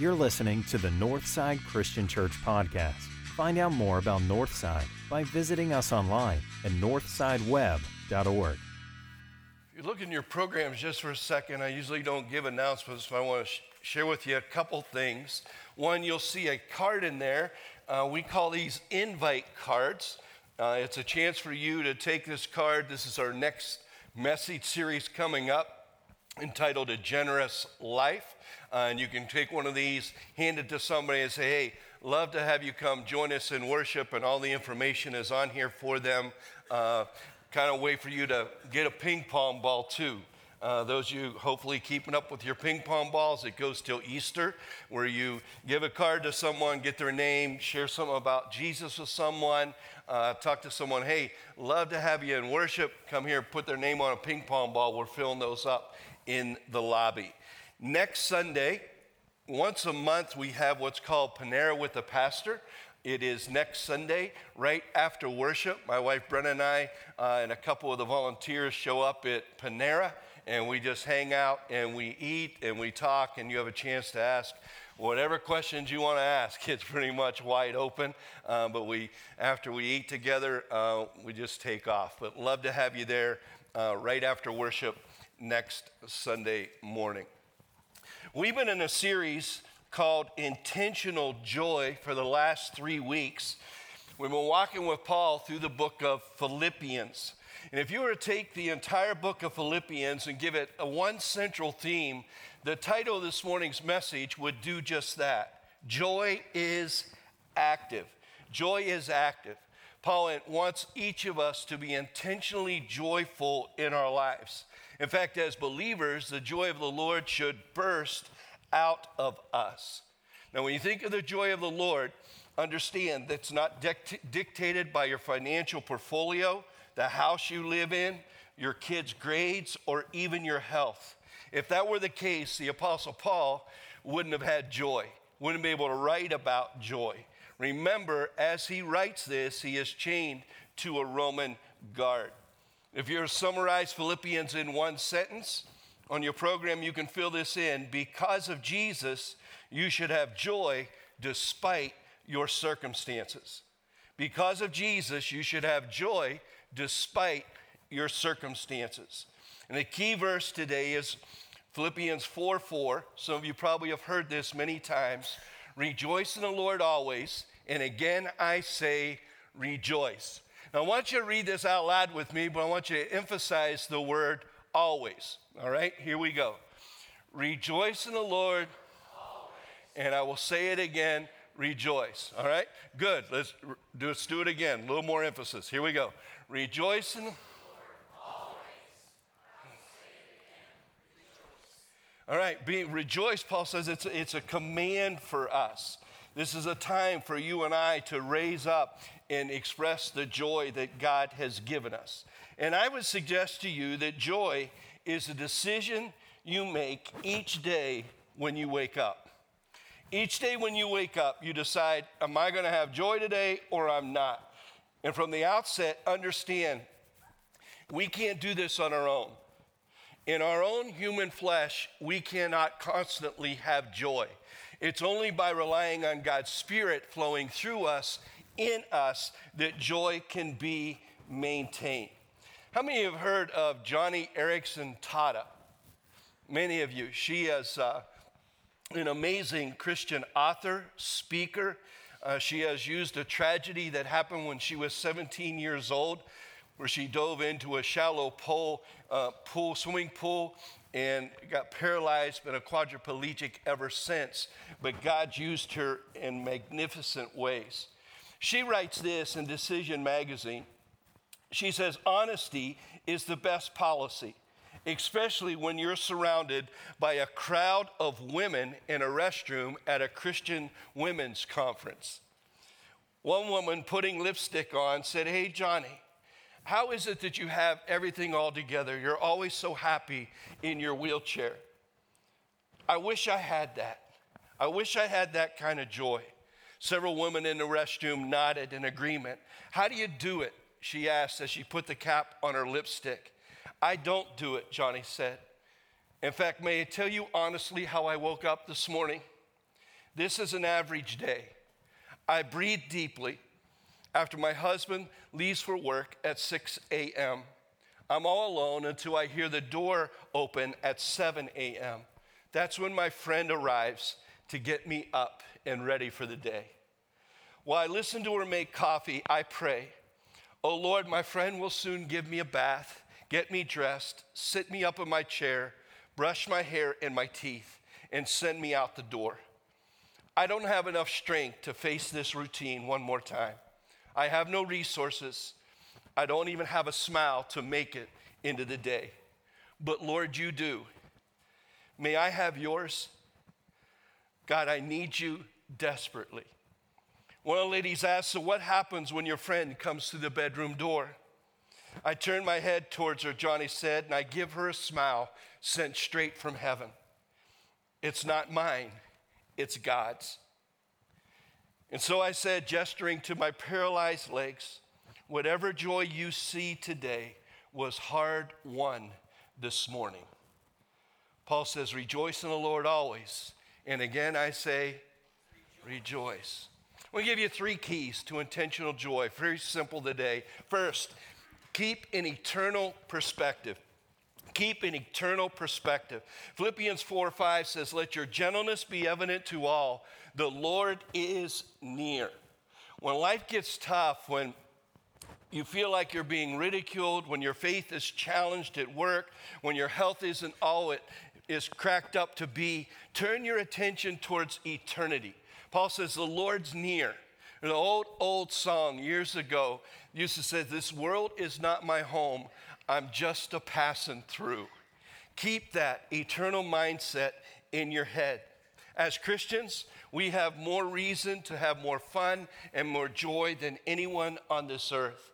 You're listening to the Northside Christian Church podcast. Find out more about Northside by visiting us online at northsideweb.org. If you look in your programs just for a second, I usually don't give announcements, but I want to sh- share with you a couple things. One, you'll see a card in there. Uh, we call these invite cards. Uh, it's a chance for you to take this card. This is our next message series coming up entitled A Generous Life. Uh, and you can take one of these, hand it to somebody, and say, hey, love to have you come join us in worship, and all the information is on here for them. Uh, kind of way for you to get a ping pong ball too. Uh, those you hopefully keeping up with your ping pong balls, it goes till Easter, where you give a card to someone, get their name, share something about Jesus with someone, uh, talk to someone, hey, love to have you in worship. Come here, put their name on a ping pong ball. We're filling those up in the lobby. Next Sunday, once a month, we have what's called Panera with the Pastor. It is next Sunday, right after worship. My wife Brenna and I, uh, and a couple of the volunteers, show up at Panera and we just hang out and we eat and we talk, and you have a chance to ask whatever questions you want to ask. It's pretty much wide open. Uh, but we, after we eat together, uh, we just take off. But love to have you there uh, right after worship next Sunday morning. We've been in a series called Intentional Joy for the last three weeks. We've been walking with Paul through the book of Philippians. And if you were to take the entire book of Philippians and give it a one central theme, the title of this morning's message would do just that. Joy is active. Joy is active. Paul wants each of us to be intentionally joyful in our lives. In fact, as believers, the joy of the Lord should burst out of us. Now, when you think of the joy of the Lord, understand that's not dict- dictated by your financial portfolio the house you live in, your kids' grades, or even your health. If that were the case, the Apostle Paul wouldn't have had joy, wouldn't be able to write about joy. Remember, as he writes this, he is chained to a Roman guard. If you're to summarize Philippians in one sentence on your program, you can fill this in. Because of Jesus, you should have joy despite your circumstances. Because of Jesus, you should have joy despite your circumstances. And the key verse today is Philippians 4 4. Some of you probably have heard this many times. Rejoice in the Lord always. And again, I say, rejoice. Now, I want you to read this out loud with me, but I want you to emphasize the word always. All right, here we go. Rejoice in the Lord, and I will say it again rejoice. All right, good. Let's do, let's do it again. A little more emphasis. Here we go. Rejoice in always. All right, being rejoice, Paul says it's, it's a command for us. This is a time for you and I to raise up and express the joy that God has given us. And I would suggest to you that joy is a decision you make each day when you wake up. Each day when you wake up, you decide, am I going to have joy today or I'm not? And from the outset, understand we can't do this on our own. In our own human flesh, we cannot constantly have joy. It's only by relying on God's Spirit flowing through us, in us, that joy can be maintained. How many of you have heard of Joni Eareckson Tada? Many of you. She is uh, an amazing Christian author, speaker, uh, she has used a tragedy that happened when she was 17 years old, where she dove into a shallow pool, uh, pool swimming pool and got paralyzed, been a quadriplegic ever since. But God used her in magnificent ways. She writes this in Decision Magazine. She says, Honesty is the best policy especially when you're surrounded by a crowd of women in a restroom at a Christian women's conference. One woman putting lipstick on said, Hey, Joni, how is it that you have everything all together? You're always so happy in your wheelchair. I wish I had that. I wish I had that kind of joy. Several women in the restroom nodded in agreement. How do you do it? She asked as she put the cap on her lipstick. I don't do it, Joni said. In fact, may I tell you honestly how I woke up this morning? This is an average day. I breathe deeply after my husband leaves for work at 6 a.m. I'm all alone until I hear the door open at 7 a.m. That's when my friend arrives to get me up and ready for the day. While I listen to her make coffee, I pray, Oh Lord, my friend will soon give me a bath, get me dressed, sit me up in my chair, brush my hair and my teeth, and send me out the door. I don't have enough strength to face this routine one more time. I have no resources. I don't even have a smile to make it into the day. But Lord, you do. May I have yours? God, I need you desperately. One of the ladies asked, So what happens when your friend comes through the bedroom door? I turn my head towards her, Joni said, and I give her a smile sent straight from heaven. It's not mine, it's God's. And so I said, gesturing to my paralyzed legs, whatever joy you see today was hard won this morning. Paul says, Rejoice in the Lord always. And again, I say, Rejoice. To give you three keys to intentional joy. Very simple today. First, keep an eternal perspective. Keep an eternal perspective. Philippians 4 5 says, Let your gentleness be evident to all. The Lord is near. When life gets tough, when you feel like you're being ridiculed, when your faith is challenged at work, when your health isn't all it is cracked up to be, turn your attention towards eternity. Paul says, The Lord's near. An old, old song years ago used to say, This world is not my home. I'm just a passing through. Keep that eternal mindset in your head. As Christians, we have more reason to have more fun and more joy than anyone on this earth.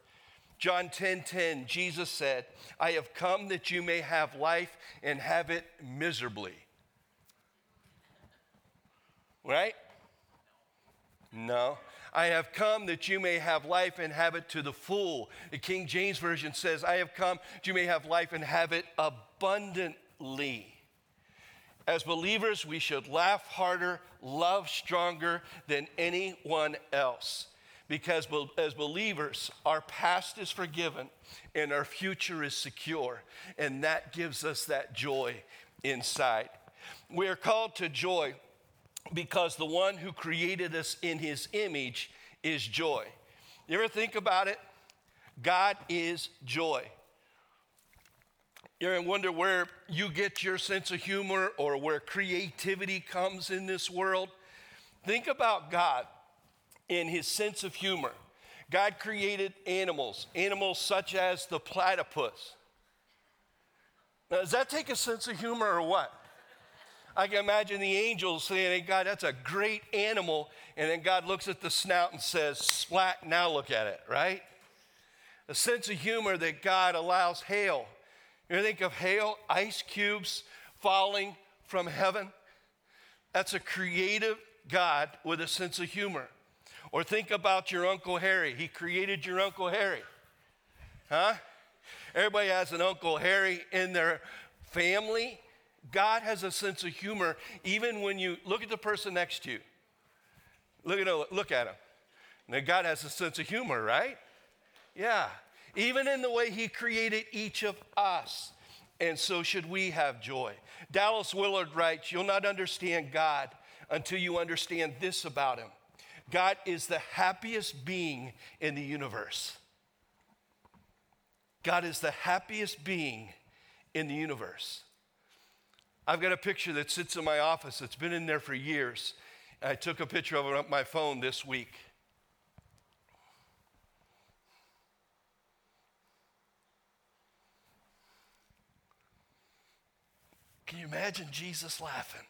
John 10 10, Jesus said, I have come that you may have life and have it miserably. Right? No. I have come that you may have life and have it to the full. The King James Version says, I have come that you may have life and have it abundantly. As believers, we should laugh harder, love stronger than anyone else. Because as believers, our past is forgiven and our future is secure. And that gives us that joy inside. We are called to joy because the one who created us in his image is joy. You ever think about it? God is joy. You ever wonder where you get your sense of humor or where creativity comes in this world? Think about God in his sense of humor. God created animals, animals such as the platypus. Now, does that take a sense of humor or what? I can imagine the angels saying, Hey, God, that's a great animal. And then God looks at the snout and says, Splat, now look at it, right? A sense of humor that God allows hail. You think of hail, ice cubes falling from heaven? That's a creative God with a sense of humor. Or think about your Uncle Harry. He created your Uncle Harry. Huh? Everybody has an Uncle Harry in their family. God has a sense of humor even when you look at the person next to you. Look at. Look at him. Now, God has a sense of humor, right? Yeah. Even in the way He created each of us. And so should we have joy. Dallas Willard writes You'll not understand God until you understand this about Him God is the happiest being in the universe. God is the happiest being in the universe. I've got a picture that sits in my office. It's been in there for years. I took a picture of it on my phone this week. Can you imagine Jesus laughing?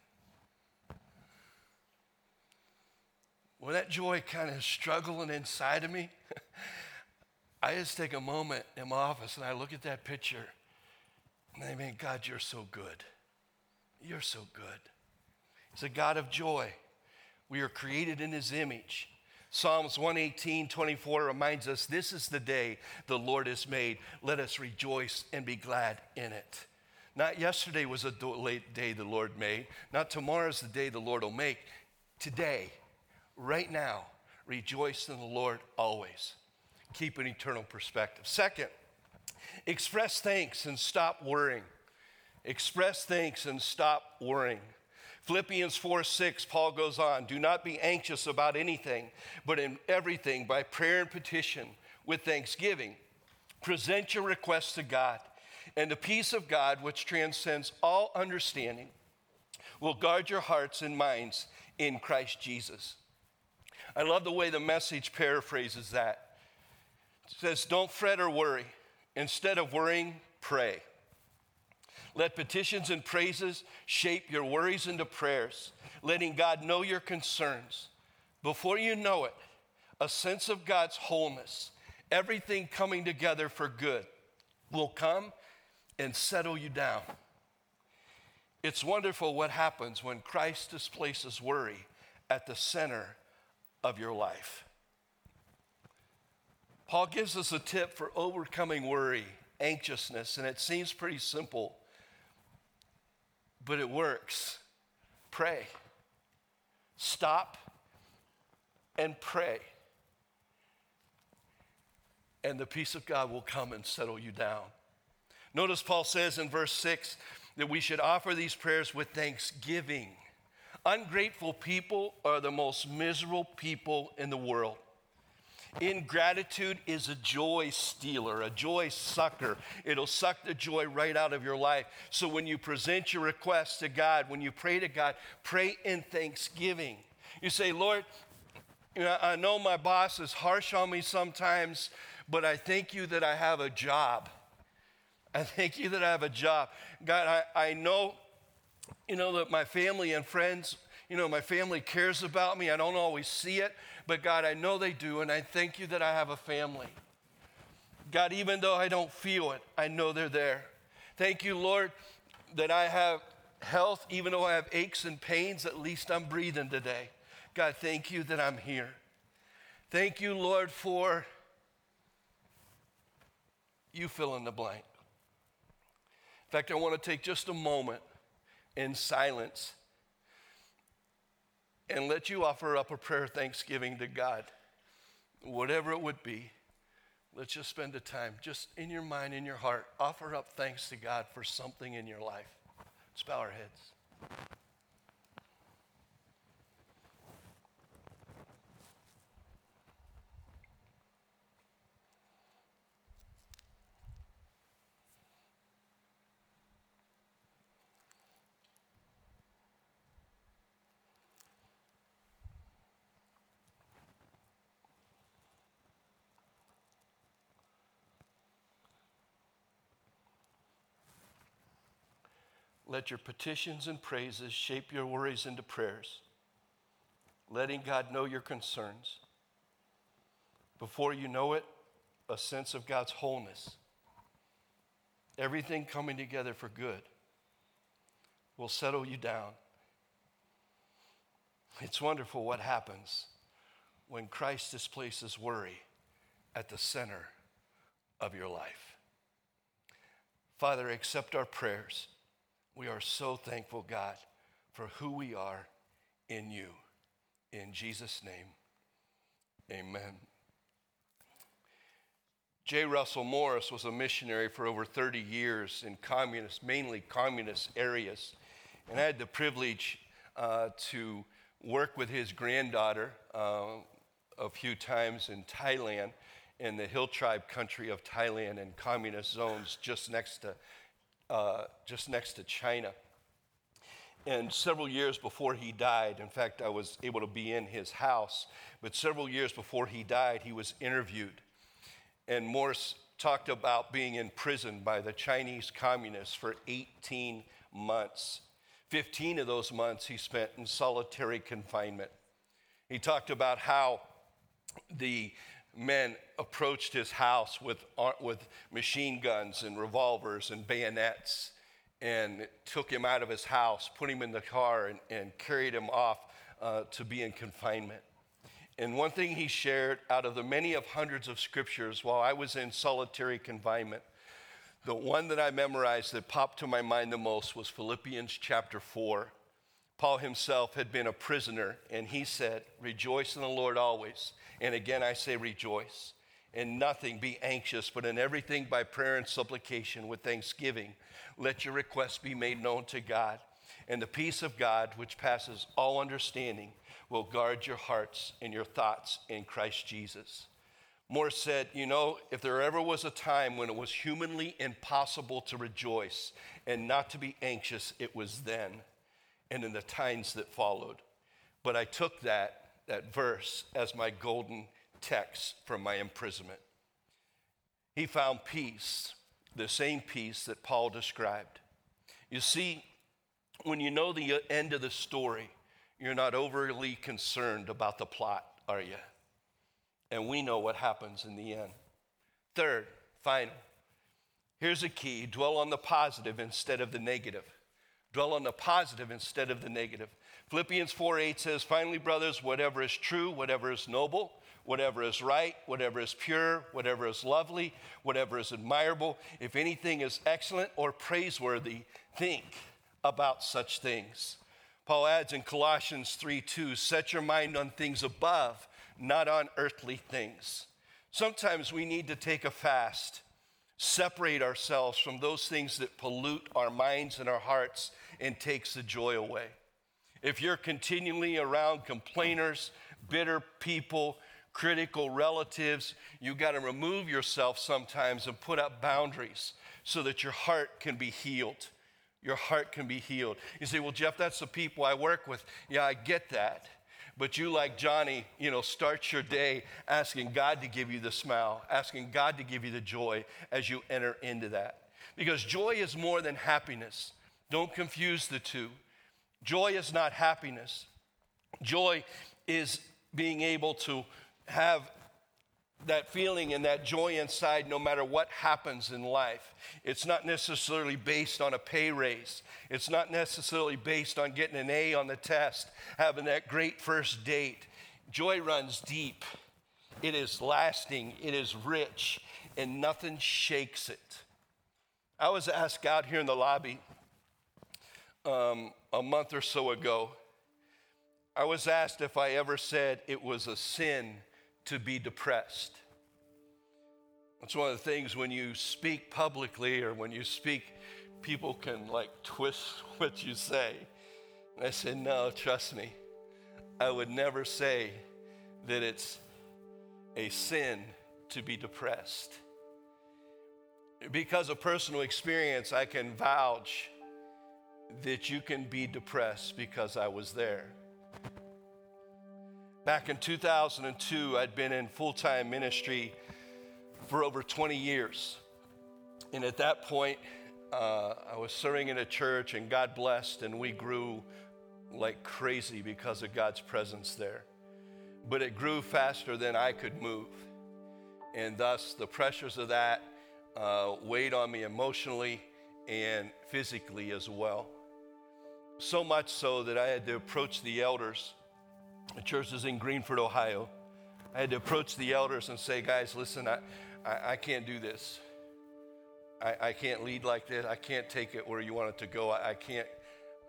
When that joy kind of struggling inside of me, I just take a moment in my office and I look at that picture and I mean, God, you're so good. You're so good. He's a God of joy. We are created in his image. Psalms 118, 24 reminds us this is the day the Lord has made. Let us rejoice and be glad in it. Not yesterday was a late day the Lord made, not tomorrow is the day the Lord will make. today, right now, rejoice in the Lord always. Keep an eternal perspective. Second, express thanks and stop worrying. Express thanks and stop worrying. Philippians 4 6, Paul goes on, do not be anxious about anything, but in everything, by prayer and petition, with thanksgiving, present your requests to God. And the peace of God, which transcends all understanding, will guard your hearts and minds in Christ Jesus. I love the way the message paraphrases that. It says, Don't fret or worry. Instead of worrying, pray. Let petitions and praises shape your worries into prayers, letting God know your concerns. Before you know it, a sense of God's wholeness, everything coming together for good, will come and settle you down. It's wonderful what happens when Christ displaces worry at the center of your life. Paul gives us a tip for overcoming worry, anxiousness, and it seems pretty simple but it works. Pray. Stop and pray. And the peace of God will come and settle you down. Notice Paul says in verse 6 that we should offer these prayers with thanksgiving. Ungrateful people are the most miserable people in the world. Ingratitude is a joy stealer, a joy sucker. It'll suck the joy right out of your life. So when you present your request to God, when you pray to God, pray in thanksgiving. You say, Lord, I know my boss is harsh on me sometimes, but I thank you that I have a job. I thank you that I have a job. God, I, I know, you know, that my family and friends, you know, my family cares about me. I don't always see it, but God, I know they do, and I thank you that I have a family. God, even though I don't feel it, I know they're there. Thank you, Lord, that I have health, even though I have aches and pains, at least I'm breathing today. God, thank you that I'm here. Thank you, Lord, for you fill in the blank. In fact, I want to take just a moment in silence and let you offer up a prayer of thanksgiving to God, whatever it would be. Let's just spend the time, just in your mind, in your heart, offer up thanks to God for something in your life. Let's bow our heads. Let your petitions and praises shape your worries into prayers, letting God know your concerns. Before you know it, a sense of God's wholeness, everything coming together for good, will settle you down. It's wonderful what happens when Christ displaces worry at the center of your life. Father, accept our prayers. We are so thankful, God, for who we are in you. In Jesus' name, amen. J. Russell Morse was a missionary for over 30 years in communist, mainly communist areas. And I had the privilege uh, to work with his granddaughter uh, a few times in Thailand, in the hill tribe country of Thailand, in communist zones just next to uh, just next to China. And several years before he died, in fact, I was able to be in his house, but several years before he died, he was interviewed. And Morse talked about being in prison by the Chinese communists for 18 months. 15 of those months he spent in solitary confinement. He talked about how the men approached his house with, uh, with machine guns and revolvers and bayonets and took him out of his house, put him in the car, and, and carried him off uh, to be in confinement. And one thing he shared out of the many of hundreds of scriptures while I was in solitary confinement, the one that I memorized that popped to my mind the most was Philippians chapter 4, Paul himself had been a prisoner, and he said, Rejoice in the Lord always. And again, I say rejoice. And nothing be anxious, but in everything by prayer and supplication with thanksgiving, let your requests be made known to God. And the peace of God, which passes all understanding, will guard your hearts and your thoughts in Christ Jesus. Morse said, You know, if there ever was a time when it was humanly impossible to rejoice and not to be anxious, it was then and in the times that followed. But I took that, that verse as my golden text from my imprisonment. He found peace, the same peace that Paul described. You see, when you know the end of the story, you're not overly concerned about the plot, are you? And we know what happens in the end. Third, final. Here's a key dwell on the positive instead of the negative. Dwell on the positive instead of the negative. Philippians 4 8 says, Finally, brothers, whatever is true, whatever is noble, whatever is right, whatever is pure, whatever is lovely, whatever is admirable, if anything is excellent or praiseworthy, think about such things. Paul adds in Colossians 3 2, set your mind on things above, not on earthly things. Sometimes we need to take a fast, separate ourselves from those things that pollute our minds and our hearts and takes the joy away. If you're continually around complainers, bitter people, critical relatives, you got to remove yourself sometimes and put up boundaries so that your heart can be healed. Your heart can be healed. You say, Well, Jeff, that's the people I work with. Yeah, I get that. But you, like Joni, you know, start your day asking God to give you the smile, asking God to give you the joy as you enter into that. Because joy is more than happiness. Don't confuse the two. Joy is not happiness. Joy is being able to have that feeling and that joy inside no matter what happens in life. It's not necessarily based on a pay raise. It's not necessarily based on getting an A on the test, having that great first date. Joy runs deep. It is lasting, it is rich, and nothing shakes it. I was asked out here in the lobby um, a month or so ago, I was asked if I ever said it was a sin to be depressed. That's one of the things when you speak publicly or when you speak, people can like twist what you say. And I said, No, trust me. I would never say that it's a sin to be depressed. Because of personal experience, I can vouch that you can be depressed because I was there. Back in 2002, I'd been in full time ministry for over 20 years. And at that point, uh, I was serving in a church, and God blessed, and we grew like crazy because of God's presence there. But it grew faster than I could move. And thus, the pressures of that uh, weighed on me emotionally and physically as well. So much so that I had to approach the elders. The church is in Greenford, Ohio. I had to approach the elders and say, guys, listen, I, I, I can't do this. I, I, can't lead like this. I can't take it where you want it to go. I, I can't,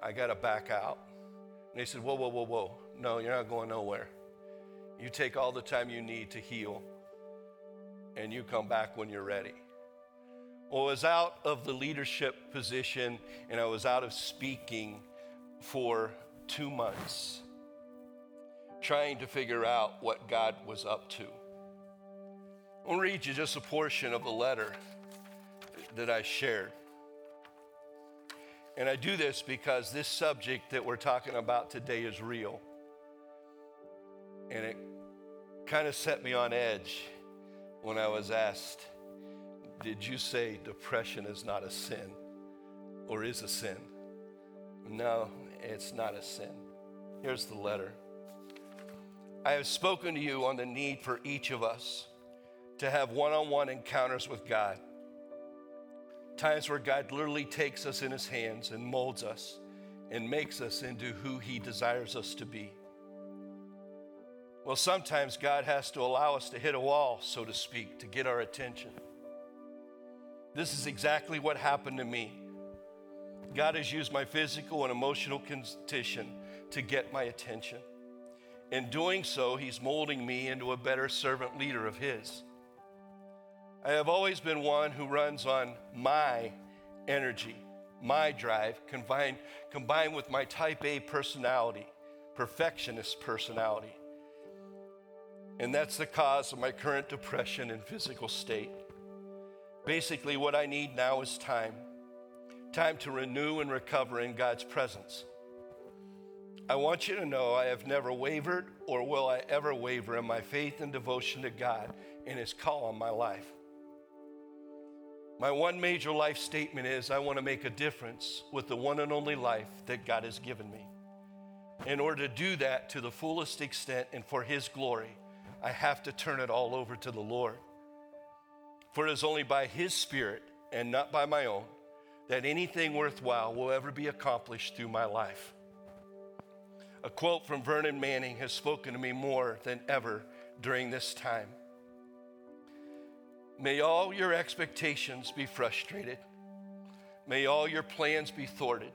I got to back out. And they said, whoa, whoa, whoa, whoa. No, you're not going nowhere. You take all the time you need to heal, and you come back when you're ready. Well, I was out of the leadership position and I was out of speaking for two months trying to figure out what God was up to. I'll read you just a portion of the letter that I shared. And I do this because this subject that we're talking about today is real. And it kind of set me on edge when I was asked, Did you say depression is not a sin or is a sin? No, it's not a sin. Here's the letter. I have spoken to you on the need for each of us to have one on one encounters with God. Times where God literally takes us in his hands and molds us and makes us into who he desires us to be. Well, sometimes God has to allow us to hit a wall, so to speak, to get our attention. This is exactly what happened to me. God has used my physical and emotional condition to get my attention. In doing so, He's molding me into a better servant leader of His. I have always been one who runs on my energy, my drive, combined, combined with my type A personality, perfectionist personality. And that's the cause of my current depression and physical state. Basically, what I need now is time time to renew and recover in God's presence. I want you to know I have never wavered or will I ever waver in my faith and devotion to God and His call on my life. My one major life statement is I want to make a difference with the one and only life that God has given me. In order to do that to the fullest extent and for His glory, I have to turn it all over to the Lord. For it is only by His Spirit and not by my own that anything worthwhile will ever be accomplished through my life. A quote from Brennan Manning has spoken to me more than ever during this time. May all your expectations be frustrated. May all your plans be thwarted.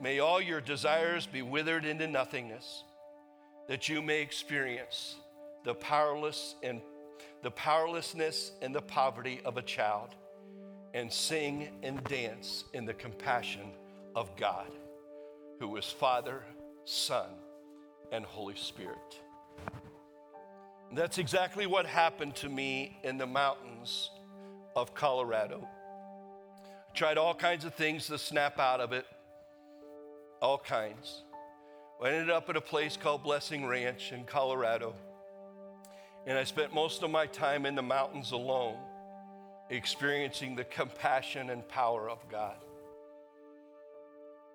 May all your desires be withered into nothingness, that you may experience the powerless and the powerlessness and the poverty of a child and sing and dance in the compassion of God, who is Father, Son, and Holy Spirit. And that's exactly what happened to me in the mountains of Colorado. I tried all kinds of things to snap out of it, all kinds. I ended up at a place called Blessing Ranch in Colorado. And I spent most of my time in the mountains alone experiencing the compassion and power of God.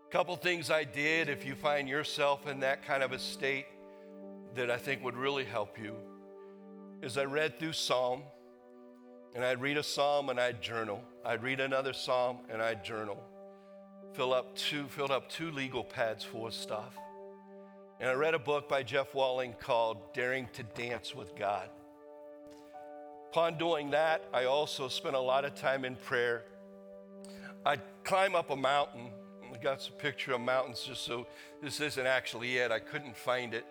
A couple things I did if you find yourself in that kind of a state that I think would really help you is I read through Psalm and I'd read a psalm and I'd journal. I'd read another psalm and I'd journal. Fill up two, filled up two legal pads full of stuff. And I read a book by Jeff Walling called Daring to Dance with God. Upon doing that, I also spent a lot of time in prayer. I'd climb up a mountain. I got some picture of mountains just so this isn't actually it. I couldn't find it.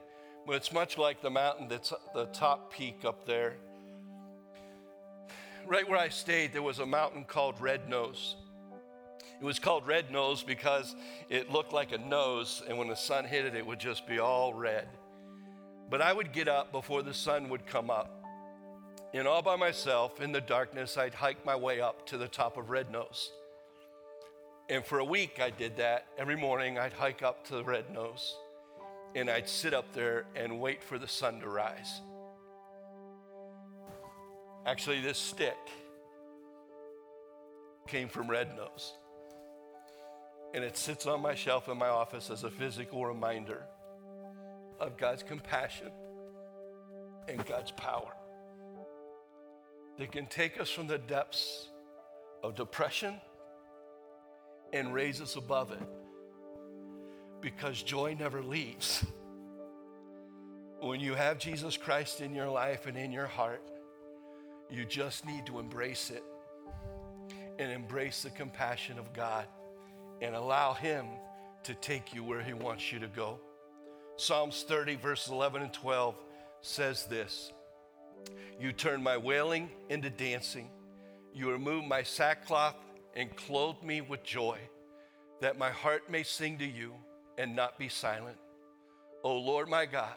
But it's much like the mountain that's the top peak up there. Right where I stayed, there was a mountain called Red Nose. It was called Red Nose because it looked like a nose, and when the sun hit it, it would just be all red. But I would get up before the sun would come up and all by myself in the darkness, I'd hike my way up to the top of Red Nose. And for a week, I did that. Every morning, I'd hike up to the Red Nose and I'd sit up there and wait for the sun to rise. Actually, this stick came from Red Nose. And it sits on my shelf in my office as a physical reminder of God's compassion and God's power that can take us from the depths of depression and raise us above it because joy never leaves. When you have Jesus Christ in your life and in your heart, you just need to embrace it and embrace the compassion of God and allow Him to take you where He wants you to go. Psalms 30, verses 11 and 12 says this you turn my wailing into dancing. You remove my sackcloth and clothe me with joy, that my heart may sing to you and not be silent. O Lord my God,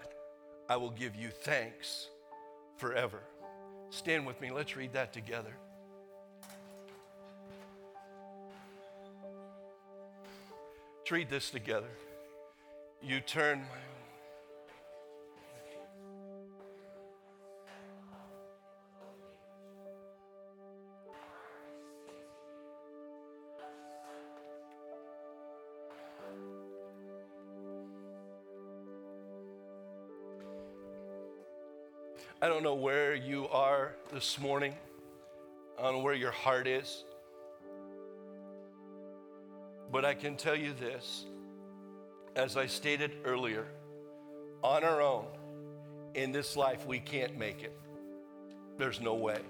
I will give you thanks forever. Stand with me. Let's read that together. Let's read this together. You turn I don't know where you are this morning, I don't know where your heart is. But I can tell you this as I stated earlier, on our own, in this life, we can't make it. There's no way.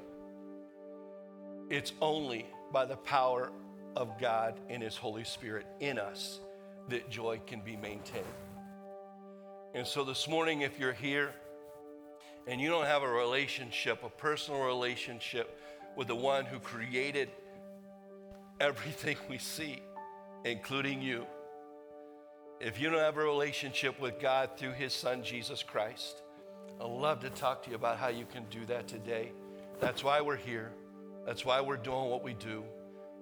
It's only by the power of God and His Holy Spirit in us that joy can be maintained. And so this morning, if you're here and you don't have a relationship, a personal relationship with the one who created everything we see, including you, if you don't have a relationship with God through His Son, Jesus Christ, I'd love to talk to you about how you can do that today. That's why we're here. That's why we're doing what we do.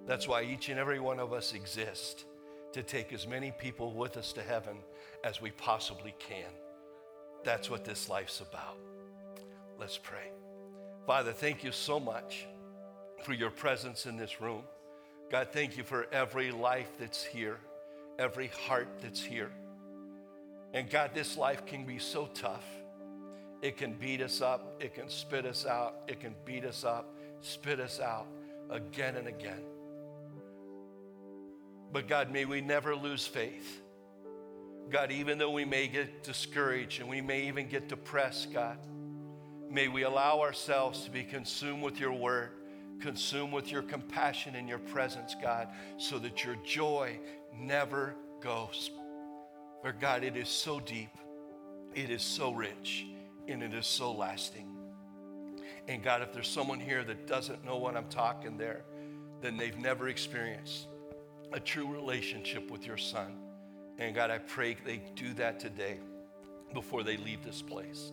That's why each and every one of us exists to take as many people with us to heaven as we possibly can. That's what this life's about. Let's pray. Father, thank you so much for your presence in this room. God, thank you for every life that's here, every heart that's here. And God, this life can be so tough. It can beat us up, it can spit us out, it can beat us up, spit us out again and again. But God, may we never lose faith. God, even though we may get discouraged and we may even get depressed, God, may we allow ourselves to be consumed with your word, consumed with your compassion and your presence, God, so that your joy never goes. For God, it is so deep, it is so rich, and it is so lasting. And God, if there's someone here that doesn't know what I'm talking there, then they've never experienced a true relationship with your son. And God, I pray they do that today before they leave this place.